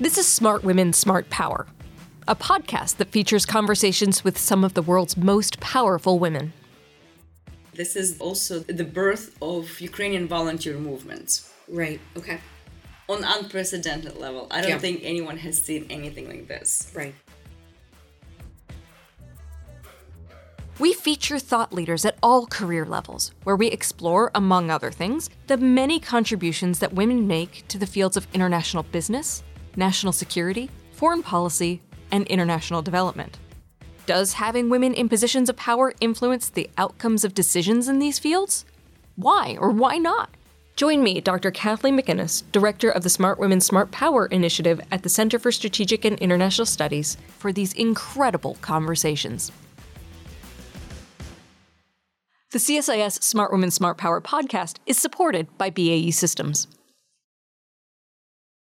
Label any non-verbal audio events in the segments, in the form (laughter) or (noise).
This is Smart Women, Smart Power, a podcast that features conversations with some of the world's most powerful women. This is also the birth of Ukrainian volunteer movements Right. Okay. on unprecedented level. I don't Yeah. think anyone has seen anything like this. Right. We feature thought leaders at all career levels, where we explore, among other things, the many contributions that women make to the fields of international business, national security, foreign policy, and international development. Does having women in positions of power influence the outcomes of decisions in these fields? Why or why not? Join me, Dr. Kathleen McInnis, Director of the Smart Women Smart Power Initiative at the Center for Strategic and International Studies, for these incredible conversations. The CSIS Smart Women Smart Power podcast is supported by BAE Systems.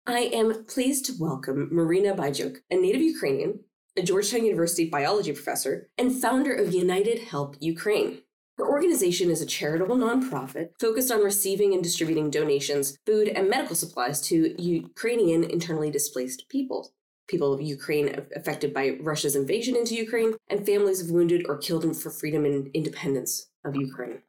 I am pleased to welcome Maryna Baydyuk, a native Ukrainian, a Georgetown University biology professor, and founder of United Help Ukraine. Her organization is a charitable nonprofit focused on receiving and distributing donations, food, and medical supplies to Ukrainian internally displaced people. People of Ukraine affected by Russia's invasion into Ukraine, and families of wounded or killed for freedom and independence of Ukraine.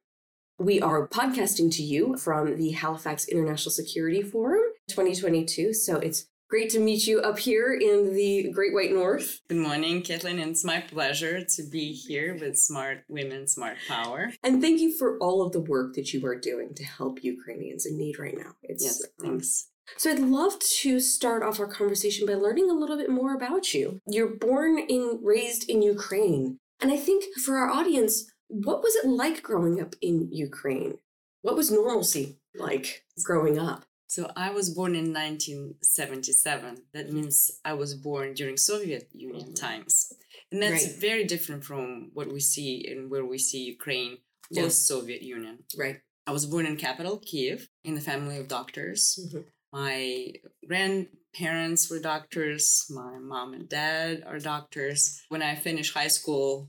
We are podcasting to you from the Halifax International Security Forum 2022. So it's great to meet you up here in the Great White North. Good morning, and it's my pleasure to be here with Smart Women, Smart Power. And thank you for all of the work that you are doing to help Ukrainians in need right now. It's, Yes, um, thanks. So I'd love to start off our conversation by learning a little bit more about you. You're born in raised in Ukraine. And I think for our audience, what was it like growing up in Ukraine? What was normalcy like growing up? So I was born in 1977. That means I was born during Soviet Union times. And that's Right. very different from what we see and where we see Ukraine Yeah. Soviet Union. Right. I was born in capital Kiev in the family of doctors. Mhm. My grandparents were doctors. My mom and dad are doctors. When I finished high school,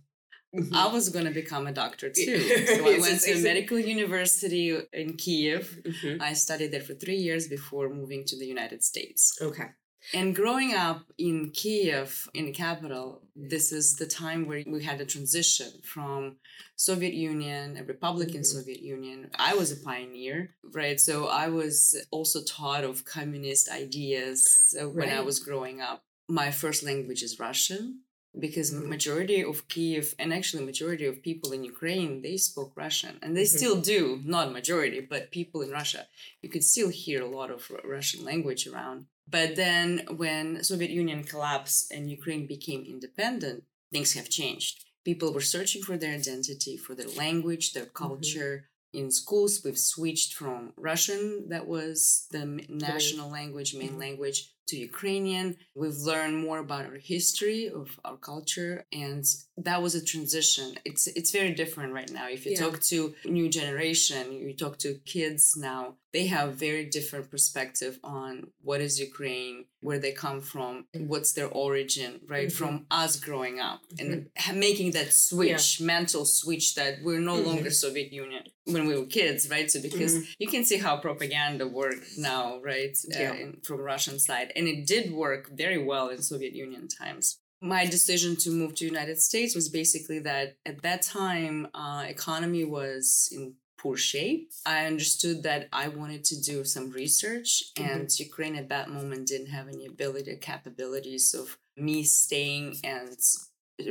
I was going to become a doctor (laughs) too. So I went to a medical university in Kiev. Mhm. I studied there for three years before moving to the United States. Okay. And growing up in Kiev, in the capital, this is the time where we had a transition from Soviet Union, a Republican Mhm. Soviet Union. I was a pioneer, right? So I was also taught of communist ideas uh, when I was growing up. My first language is Russian because majority of Kiev and actually majority of people in Ukraine they spoke Russian and they Mhm. still do not majority but people in Russia. You could still hear a lot of Ru- Russian language around. But then when Soviet Union collapsed and Ukraine became independent things have changed. People were searching for their identity for their language their culture. In schools we've switched from Russian that was the national language main Mhm. language to Ukrainian. We've learned more about our history of our culture, and that was a transition. It's it's very different right now. If you Yeah. talk to new generation, you talk to kids now, they have very different perspective on what is Ukraine, where they come from, what's their origin, right? Mhm. From us growing up and making that switch, mental switch that we're no Mhm. longer Soviet Union when we were kids, right? So because you can see how propaganda worked now, right? Uh, in, from Russian side, and it did work very well in Soviet Union times. My decision to move to United States was basically that at that time, uh, economy was in poor shape. I understood that I wanted to do some research, and Ukraine at that moment didn't have any ability or capabilities of me staying and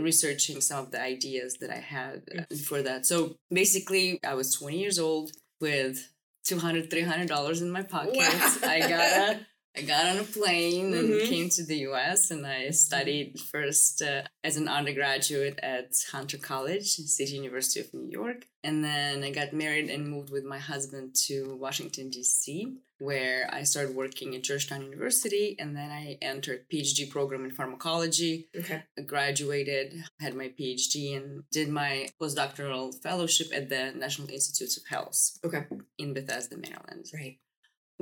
researching some of the ideas that I had uh, before that. So basically, I was 20 years old with 200 $300 in my pocket. I got a (laughs) I got on a plane and Mhm. came to the US and I studied first uh, as an undergraduate at Hunter College, City University of New York. And then I got married and moved with my husband to Washington, D.C., where I started working at Georgetown University. And then I entered PhD program in pharmacology Okay. graduated, had my PhD, and did my postdoctoral fellowship at the National Institutes of Health Okay. in Bethesda, Maryland. Right.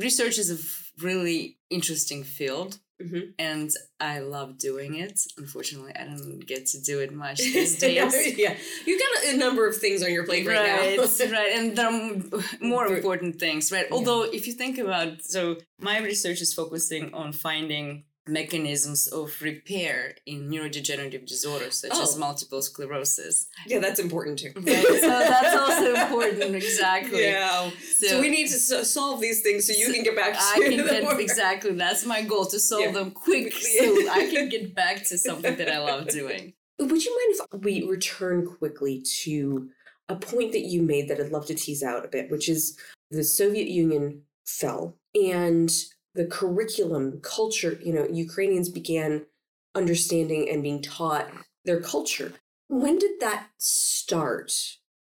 Research is a really interesting field, Mhm. and I love doing it. Unfortunately, I don't get to do it much (laughs) these days. yeah. You've got a, number of things on your plate right, right, now. (laughs) right, and there are more important things, right? Yeah. Although, if you think about, so my research is focusing on finding mechanisms of repair in neurodegenerative disorders such Oh. as multiple sclerosis. Yeah, that's important too. Right? so that's also (laughs) important, exactly. Yeah. So, we need to so- solve these things so you can get back to I can get exactly. That's my goal to solve Yeah. them quick, Quickly. so I can get back to something that I love doing. (laughs) Would you mind if we return quickly to a point that you made that I'd love to tease out a bit, which is the Soviet Union fell and the curriculum, culture, you know, Ukrainians began understanding and being taught their culture. When did that start?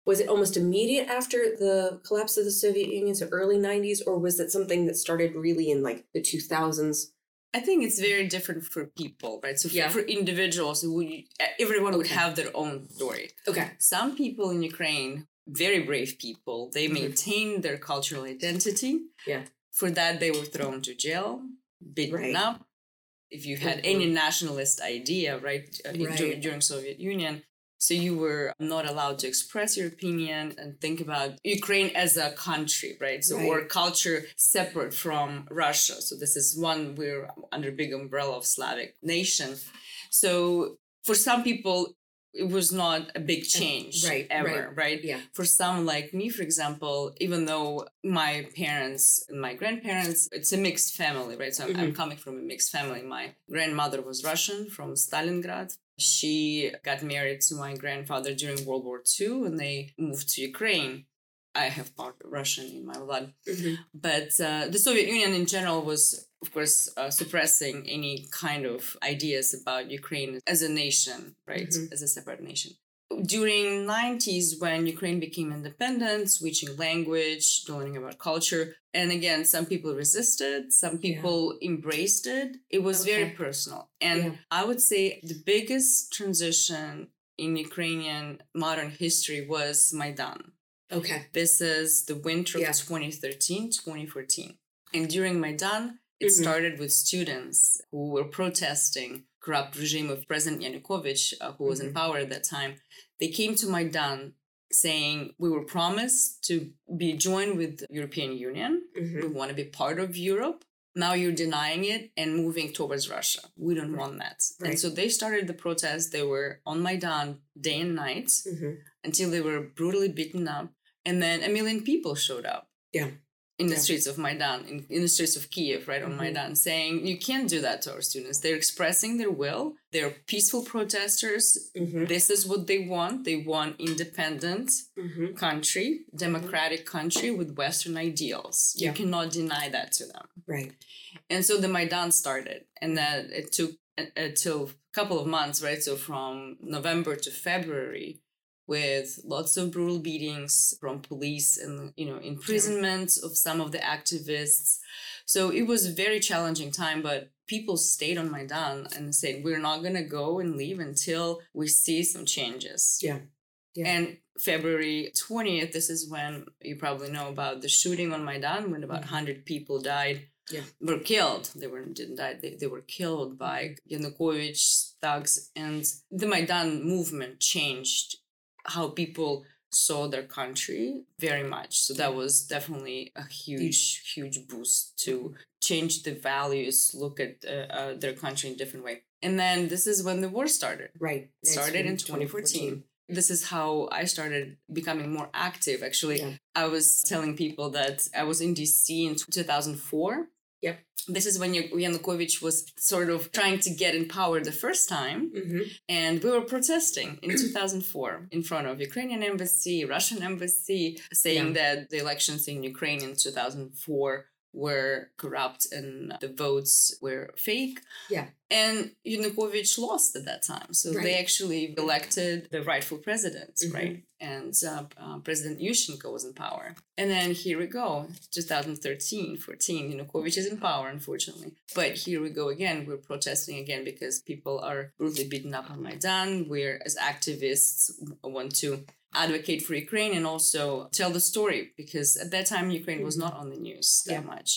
Was it almost immediate after the collapse of the Soviet Union, so early 90s, or was it something that started really in like the 2000s? I think it's very different for people, right? So for, Yeah. for individuals, we, everyone would Okay. have their own story. Okay. Some people in Ukraine, very brave people, they Mhm. maintain their cultural identity. Yeah. For that, they were thrown to jail, beaten Right. up. If you had any nationalist idea, right, uh, Right. during Soviet Union, so you were not allowed to express your opinion and think about Ukraine as a country, right? So or Right. culture separate from Russia. So this is one we're under big umbrella of Slavic nation. So for some people, it was not a big change right, ever, right? Yeah. For some like me, for example, even though my parents and my grandparents, it's a mixed family, right? So I'm, I'm mm-hmm. coming from a mixed family. My grandmother was Russian from Stalingrad. She got married to my grandfather during World War II and they moved to Ukraine. I have part Russian in my blood. Mhm. But uh, the Soviet Union in general was, of course, uh, suppressing any kind of ideas about Ukraine as a nation, right? Mhm. As a separate nation. During 90s, when Ukraine became independent, switching language, learning about culture, and again, some people resisted, some Yeah. people embraced it. It was very personal. And Yeah. I would say the biggest transition in Ukrainian modern history was Maidan. Okay. This is the winter Yeah. of 2013, 2014. And during Maidan, it Mhm. started with students who were protesting corrupt regime of President Yanukovych, uh, who was in Mhm. power at that time. They came to Maidan saying, we were promised to be joined with the European Union. Mhm. We want to be part of Europe. Now you're denying it and moving towards Russia. We don't want that. Right. And so they started the protest. They were on Maidan day and night Mhm. until they were brutally beaten up. And then a million people showed up. Yeah. In the Yeah. streets of Maidan, in, in the streets of Kiev, right on Mhm. Maidan, saying, you can't do that to our students. They're expressing their will. They're peaceful protesters. Mhm. This is what they want. They want independent Mhm. country, democratic country with Western ideals. Yeah. You cannot deny that to them. Right. And so the Maidan started, and then it took until a couple of months, right? So from November to February, with lots of brutal beatings from police and you know imprisonment of some of the activists. So it was a very challenging time, but people stayed on Maidan and said, "We're not gonna go and leave until we see some changes." Yeah. Yeah. And February 20th, this is when you probably know about the shooting on Maidan when about Mhm. 100 people died Yeah. were killed. They were didn't die. They, they were killed by Yanukovych thugs, and the Maidan movement changed how people saw their country very much. So that was definitely a huge, huge boost to change the values, look at uh, uh, their country in a different way. And then this is when the war started. Right. It started in 2014. This is how I started becoming more active. Actually, Yeah. I was telling people that I was in DC in 2004. Yep. This is when Yanukovych was sort of trying to get in power the first time. hmm And we were protesting in 2004 in front of Ukrainian embassy, Russian embassy, saying that the elections in Ukraine in 2004 were corrupt and the votes were fake. Yeah. And Yanukovych lost at that time. So they actually elected the rightful president, Mhm. right? And uh, uh, President Yushchenko was in power. And then here we go, 2013, 14, Yanukovych is in power, unfortunately. But here we go again. We're protesting again because people are brutally beaten up on Maidan. We're, as activists, want to advocate for Ukraine and also tell the story because at that time Ukraine was mm. not on the news that Yeah. much.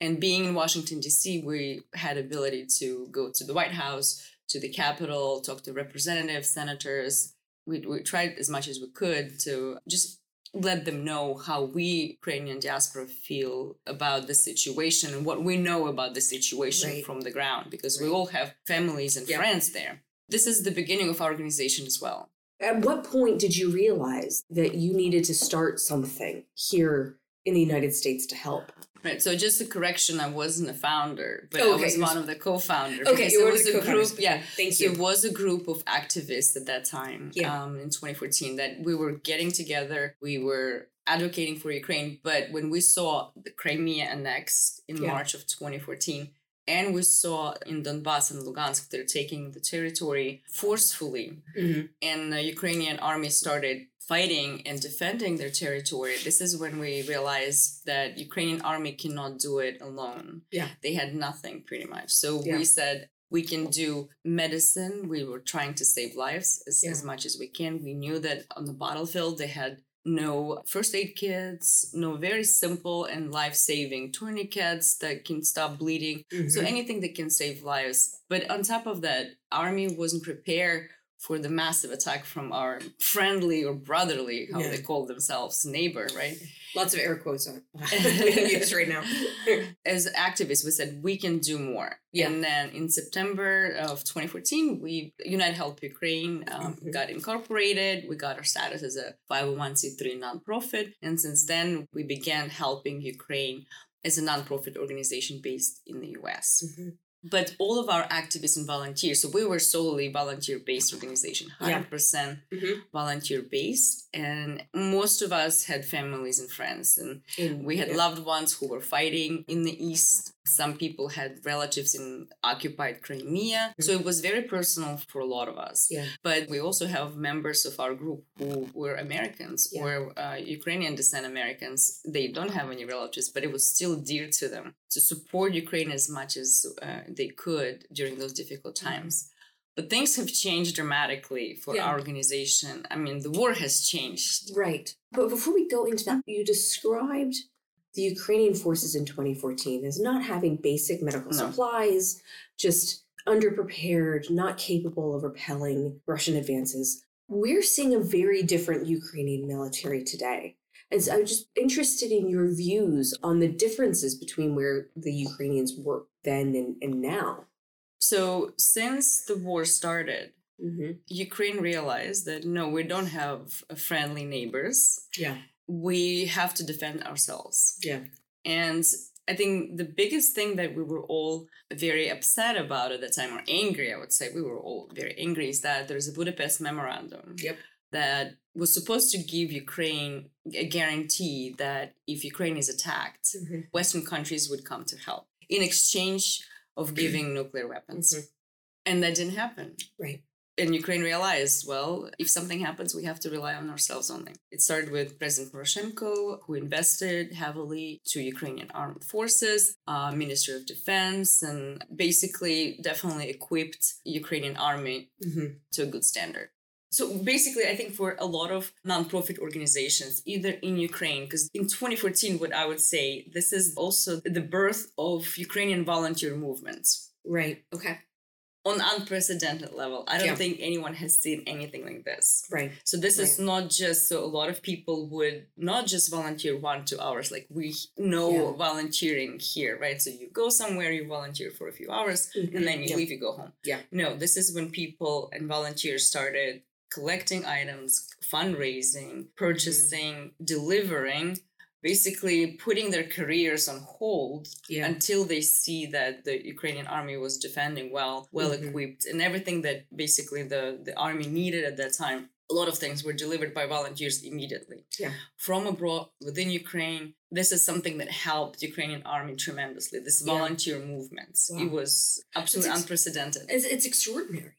And being in Washington D.C., we had ability to go to the White House, to the Capitol, talk to representatives, senators. We we tried as much as we could to just let them know how we Ukrainian diaspora feel about the situation and what we know about the situation Right. from the ground because we all have families and Yeah. friends there. This is the beginning of our organization as well. At what point did you realize that you needed to start something here in the United States to help? Right. So just a correction, I wasn't a founder, but Okay, I was one of the co-founders. Okay, you it was a group. Yeah. Thank So you. it was a group of activists at that time Yeah. um, in 2014 that we were getting together. We were advocating for Ukraine. But when we saw the Crimea annexed in Yeah. March of 2014, and we saw in Donbass and Lugansk they're taking the territory forcefully, Mhm. and the Ukrainian army started fighting and defending their territory, this is when we realized that Ukrainian army cannot do it alone. Yeah. They had nothing pretty much. So Yeah. we said we can do medicine. We were trying to save lives as, Yeah. as much as we can. We knew that on the battlefield they had no first aid kits, no very simple and life saving tourniquets that can stop bleeding. So Mhm. anything that can save lives. But on top of that, army wasn't prepared for the massive attack from our friendly or brotherly, how Yeah. they call themselves, neighbor, right? Lots of air quotes on (laughs) (laughs) being used right now. As activists, we said we can do more. Yeah. And then in September of 2014, we United Help Ukraine um, Mhm. got incorporated. We got our status as a 501c3 nonprofit, and since then we began helping Ukraine as a nonprofit organization based in the U.S. Mhm. But all of our activists and volunteers so we were solely volunteer based organization 100% Mhm. volunteer based and most of us had families and friends and And we had yeah. loved ones who were fighting in the east some people had relatives in occupied crimea so it was very personal for a lot of us Yeah. but we also have members of our group who were americans Yeah. or uh, ukrainian descent americans they don't have any relatives but it was still dear to them to support ukraine as much as uh, they could during those difficult times but things have changed dramatically for Yeah. our organization i mean the war has changed Right. But before we go into that, you described the Ukrainian forces in 2014 as not having basic medical No. supplies, just underprepared, not capable of repelling Russian advances. We're seeing a very different Ukrainian military today. And so I'm just interested in your views on the differences between where the Ukrainians were then and, and now. so since the war started Mm-hmm. ukraine realized that no we don't have friendly neighbors Yeah. We have to defend ourselves Yeah. And I think the biggest thing that we were all very upset about at the time, or angry, I would say, we were all very angry, is that there's a Budapest memorandum Yep. that was supposed to give Ukraine a guarantee that if Ukraine is attacked, Mm-hmm. Western countries would come to help in exchange of giving nuclear weapons. Mhm. And that didn't happen. Right. And Ukraine realized, well, if something happens, we have to rely on ourselves only. It started with President Poroshenko, who invested heavily to Ukrainian armed forces, uh, Ministry of Defense, and basically definitely equipped Ukrainian army Mm-hmm. to a good standard. So basically, I think for a lot of nonprofit organizations, either in Ukraine, because in 2014, what I would say, this is also the birth of Ukrainian volunteer movements Right. Okay. On unprecedented level. I don't Yeah. think anyone has seen anything like this. Right. So this is not just so a lot of people would not just volunteer one two hours like we know Yeah. volunteering here, right? So you go somewhere, you volunteer for a few hours, and mm-hmm. then you Yeah. leave, you go home. Yeah. No, this is when people and volunteers started collecting items, fundraising, mm-hmm. purchasing, delivering, basically putting their careers on hold Yeah. until they see that the Ukrainian army was defending well, well Mhm. equipped, and everything that basically the, the army needed at that time. A lot of things were delivered by volunteers immediately. Yeah. From abroad, within Ukraine, this is something that helped Ukrainian army tremendously. This Yeah. volunteer movements. Wow. It was absolutely ex- unprecedented. It's, it's extraordinary.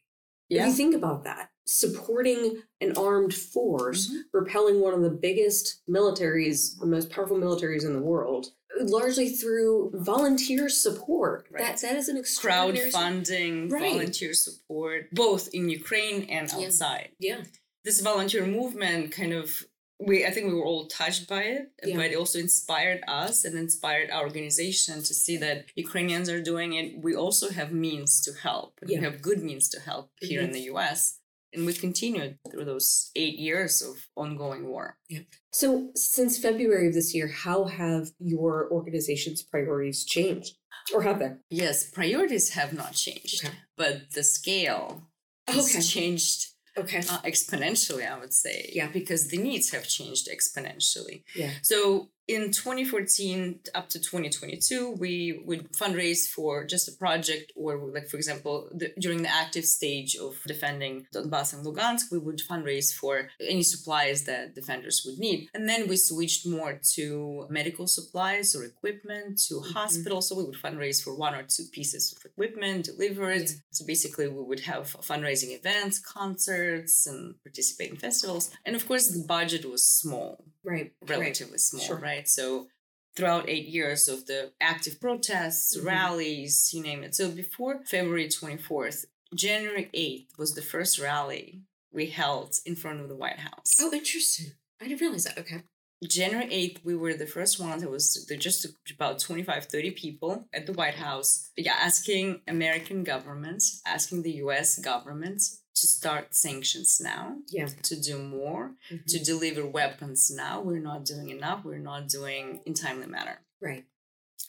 If you think about that, supporting an armed force, Mhm. repelling one of the biggest militaries, the most powerful militaries in the world, largely through volunteer support. Right. That that is an extraordinary Crowdfunding, Right. volunteer support, both in Ukraine and Yeah. outside. Yeah. this volunteer movement kind of we I think we were all touched by it, Yeah. but it also inspired us and inspired our organization to see that Ukrainians are doing it. We also have means to help. Yeah. We have good means to help here in Mhm. the US. And we continued through those eight years of ongoing war. Yeah. So, since February of this year, how have your organization's priorities changed? Or have they? Yes, priorities have not changed, Okay. but the scale has Okay. changed Okay. uh, exponentially, I would say. Yeah. Because the needs have changed exponentially. Yeah. So in 2014 up to 2022, we would fundraise for just a project, or like for example, the, during the active stage of defending Donbass and Lugansk, we would fundraise for any supplies that defenders would need. And then we switched more to medical supplies or equipment to Mhm. hospitals. So we would fundraise for one or two pieces of equipment, deliver it. Yeah. So basically, we would have fundraising events, concerts, and participating festivals. And of course, the budget was small Right. relatively small, Sure. right? So throughout eight years of the active protests, Mhm. rallies, you name it. So before February 24th, January 8th was the first rally we held in front of the White House. Oh, interesting. I didn't realize that. Okay. January 8th, we were the first ones. It was just about 25, 30 people at the White House, yeah, asking American governments, asking the US government to start sanctions now, Yeah. to do more, Mhm. to deliver weapons now. We're not doing enough. We're not doing in timely manner Right.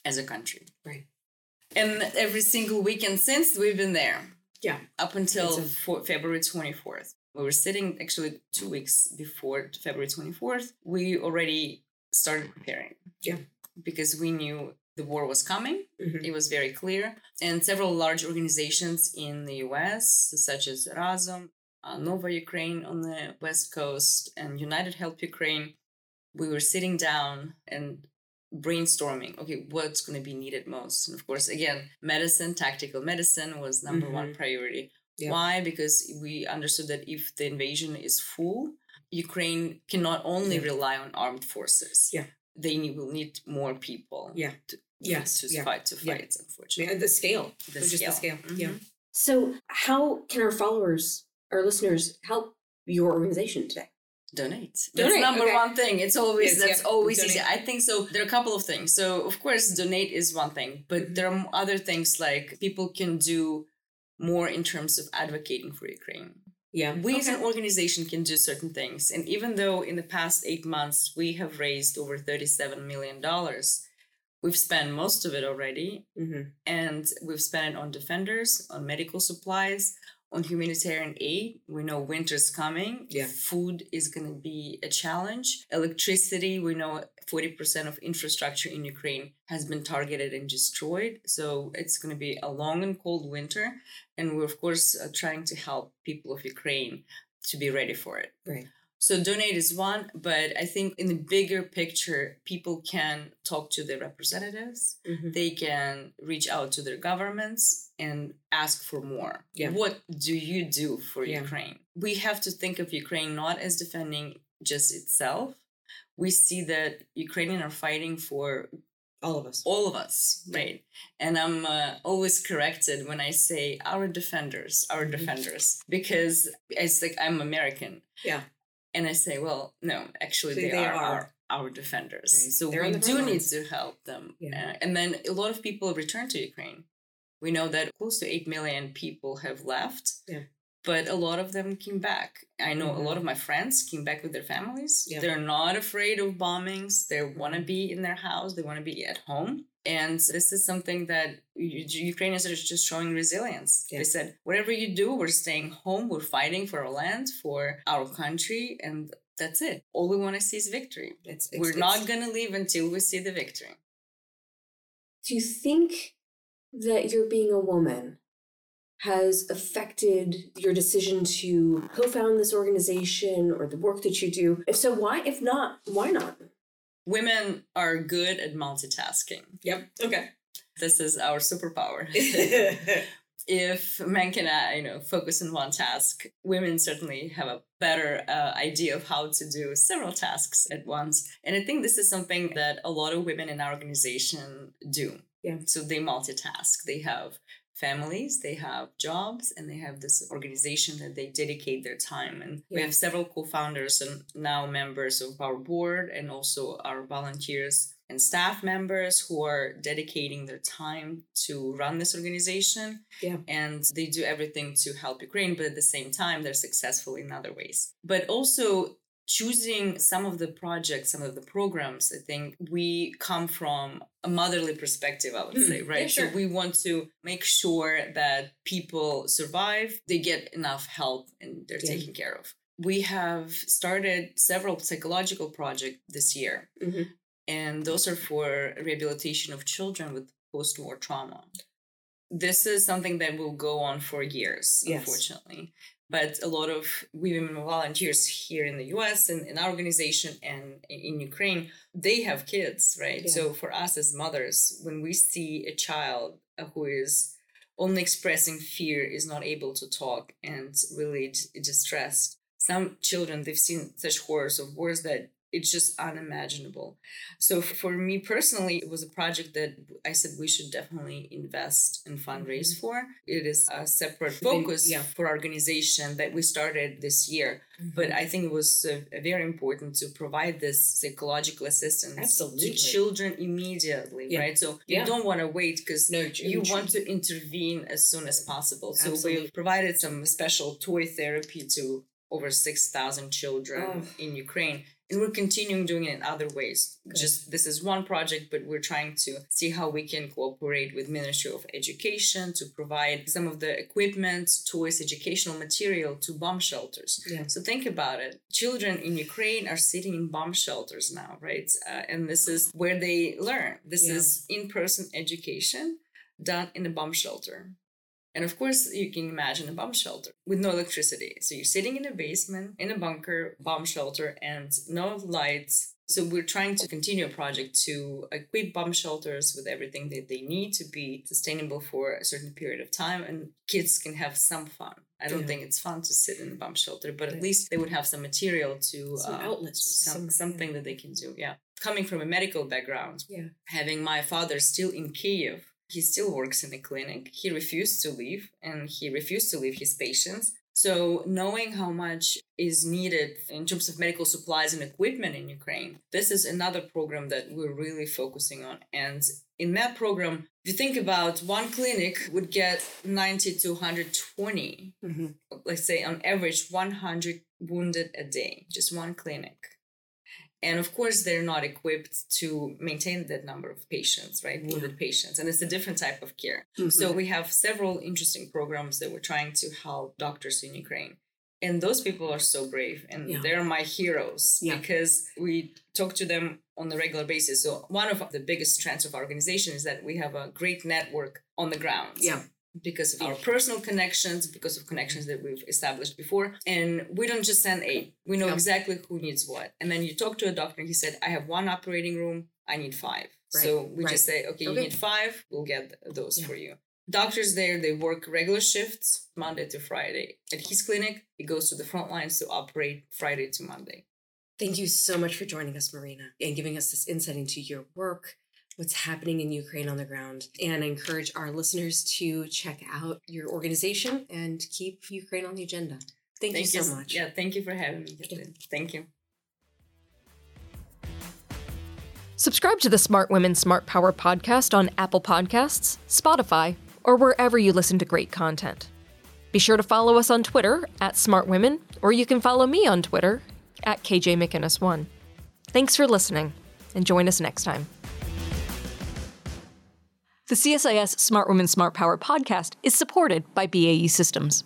as a country. Right. And every single weekend since we've been there. Yeah. Up until It's a- for February 24th. We were sitting actually two weeks before February 24th. We already started preparing. Yeah. Because we knew the war was coming. Mhm. It was very clear. And several large organizations in the US, such as Razom, uh, Nova Ukraine on the West Coast, and United Help Ukraine, we were sitting down and brainstorming okay what's going to be needed most and of course again medicine tactical medicine was number one Mhm. priority Yeah. why because we understood that if the invasion is full ukraine cannot only Yeah. rely on armed forces Yeah. they need, will need more people Yeah. to, Yes, to yeah, fight to yeah. fight unfortunately Yeah, the scale. The Just the scale. scale. Yeah. So, how can our followers, our listeners, help your organization today? donate. That's Donate, number okay. one thing. It's always Yes, that's yep, always donate. easy. I think so. There are a couple of things. So of course, donate is one thing, but Mhm. there are other things like people can do more in terms of advocating for Ukraine. Yeah. We as an organization can do certain things, and even though in the past eight months we have raised over thirty-seven million dollars, we've spent most of it already, hmm and we've spent it on defenders, on medical supplies, on humanitarian aid. We know winter's coming. Yeah. Food is going to be a challenge. Electricity, we know 40% of infrastructure in Ukraine has been targeted and destroyed. So it's going to be a long and cold winter. And we're, of course, uh, trying to help people of Ukraine to be ready for it. Right. So donate is one, but I think in the bigger picture, people can talk to their representatives hmm they can reach out to their governments and ask for more. Yeah. What do you do for Yeah. Ukraine? We have to think of Ukraine not as defending just itself. We see that Ukrainians are fighting for All of us. all of us, right? And I'm uh, always corrected when I say our defenders, our Mhm. defenders, because it's like I'm American. Yeah. And I say, well, no, actually, they, they are, are. our, our defenders. Right. So They're we do need to help them. Yeah. Uh, and then a lot of people return to Ukraine. We know that close to 8 million people have left. Yeah. But a lot of them came back. I know a lot of my friends came back with their families. Mm-hmm. Yeah. They're not afraid of bombings. They want to be in their house. They want to be at home. And this is something that Ukrainians are just showing resilience. Yeah. They said, whatever you do, we're staying home. We're fighting for our land, for our country. And that's it. All we want to see is victory. It's, it's we're it's- not going to leave until we see the victory. Do you think that you're being a woman has affected your decision to co-found this organization or the work that you do? If so, why? If not, why not? Women are good at multitasking. Yep. Okay. This is our superpower. (laughs) (laughs) if men can, uh, you know, focus on one task, women certainly have a better uh, idea of how to do several tasks at once. And I think this is something that a lot of women in our organization do. Yeah. So they multitask. They have families, they have jobs, and they have this organization that they dedicate their time. And we have several co-founders and now members of our board and also our volunteers and staff members who are dedicating their time to run this organization. Yeah. And they do everything to help Ukraine, but at the same time, they're successful in other ways. But also, choosing some of the projects, some of the programs, I think we come from a motherly perspective, I would say, right? Yeah, sure. So we want to make sure that people survive, they get enough help, and they're Yeah. taken care of. We have started several psychological projects this year, Mhm. and those are for rehabilitation of children with post war trauma. This is something that will go on for years, Yes. unfortunately. But a lot of women volunteers here in the US and in our organization and in Ukraine, they have kids, right? Yeah. So for us as mothers, when we see a child who is only expressing fear, is not able to talk, and really distressed, some children they've seen such horrors of wars that it's just unimaginable so for me personally it was a project that i said we should definitely invest and fundraise for it is a separate focus yeah. for our organization that we started this year but i think it was uh, very important to provide this psychological assistance Absolutely. to children immediately Yeah. right so you don't want to wait because No, you want to intervene as soon as possible. So Absolutely. we've provided some special toy therapy to over 6,000 children Oh. in Ukraine. And we're continuing doing it in other ways. Good. Just this is one project, but we're trying to see how we can cooperate with Ministry of Education to provide some of the equipment, toys, educational material to bomb shelters. Yeah. So think about it. Children in Ukraine are sitting in bomb shelters now, right? Uh, and this is where they learn. This Yeah. is in-person education done in a bomb shelter. And of course, you can imagine a bomb shelter with no electricity. So you're sitting in a basement, in a bunker, bomb shelter, and no lights. So we're trying to continue a project to equip bomb shelters with everything that they need to be sustainable for a certain period of time, and kids can have some fun. I don't Yeah. think it's fun to sit in a bomb shelter, but Yeah. at least they would have some material to Some uh, outlets, some, some- something that they can do. Yeah, coming from a medical background, Yeah. having my father still in Kiev, he still works in the clinic. He refused to leave and he refused to leave his patients. So, knowing how much is needed in terms of medical supplies and equipment in Ukraine, this is another program that we're really focusing on. And in that program, if you think about one clinic would get 90 to 120, Mhm. let's say on average 100 wounded a day, just one clinic. And of course, they're not equipped to maintain that number of patients, right? Wounded patients. And it's a different type of care. So Mm-hmm. we have several interesting programs that we're trying to help doctors in Ukraine. And those people are so brave and Yeah. they're my heroes Yeah. because we talk to them on a regular basis. So one of the biggest strengths of our organization is that we have a great network on the ground Yeah. Because of our personal connections, because of connections that we've established before. And we don't just send aid. We know Yeah. exactly who needs what. And then you talk to a doctor, he said, I have one operating room, I need five. Right, So we right. just say, okay, you need five, we'll get those Yeah. for you. Doctors there, they work regular shifts Monday to Friday. At his clinic, he goes to the front lines to operate Friday to Monday. Thank you so much for joining us, Maryna, and giving us this insight into your work, what's happening in Ukraine on the ground. And I encourage our listeners to check out your organization and keep Ukraine on the agenda. Thank, you so s- much. Yeah, thank you for having me. Kathleen. Thank you. Subscribe to the Smart Women Smart Power podcast on Apple Podcasts, Spotify, or wherever you listen to great content. Be sure to follow us on Twitter at Smart Women, or you can follow me on Twitter at KJ McInnis1. Thanks for listening, and join us next time. The CSIS Smart Women Smart Power podcast is supported by BAE Systems.